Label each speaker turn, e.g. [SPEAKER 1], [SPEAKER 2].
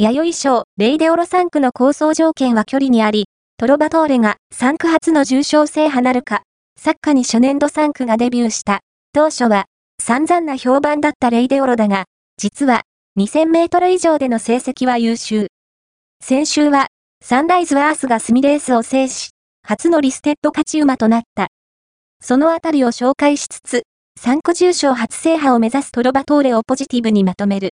[SPEAKER 1] 弥生賞、レイデオロ3区の構想条件は距離にあり、トロバトーレが3区初の重賞制覇なるか、サッカーに初年度3区がデビューした。当初は、散々な評判だったレイデオロだが、実は、2000メートル以上での成績は優秀。先週は、サンライズアースがスミレースを制し、初のリステッド勝ち馬となった。そのあたりを紹介しつつ、3区重賞初制覇を目指すトロバトーレをポジティブにまとめる。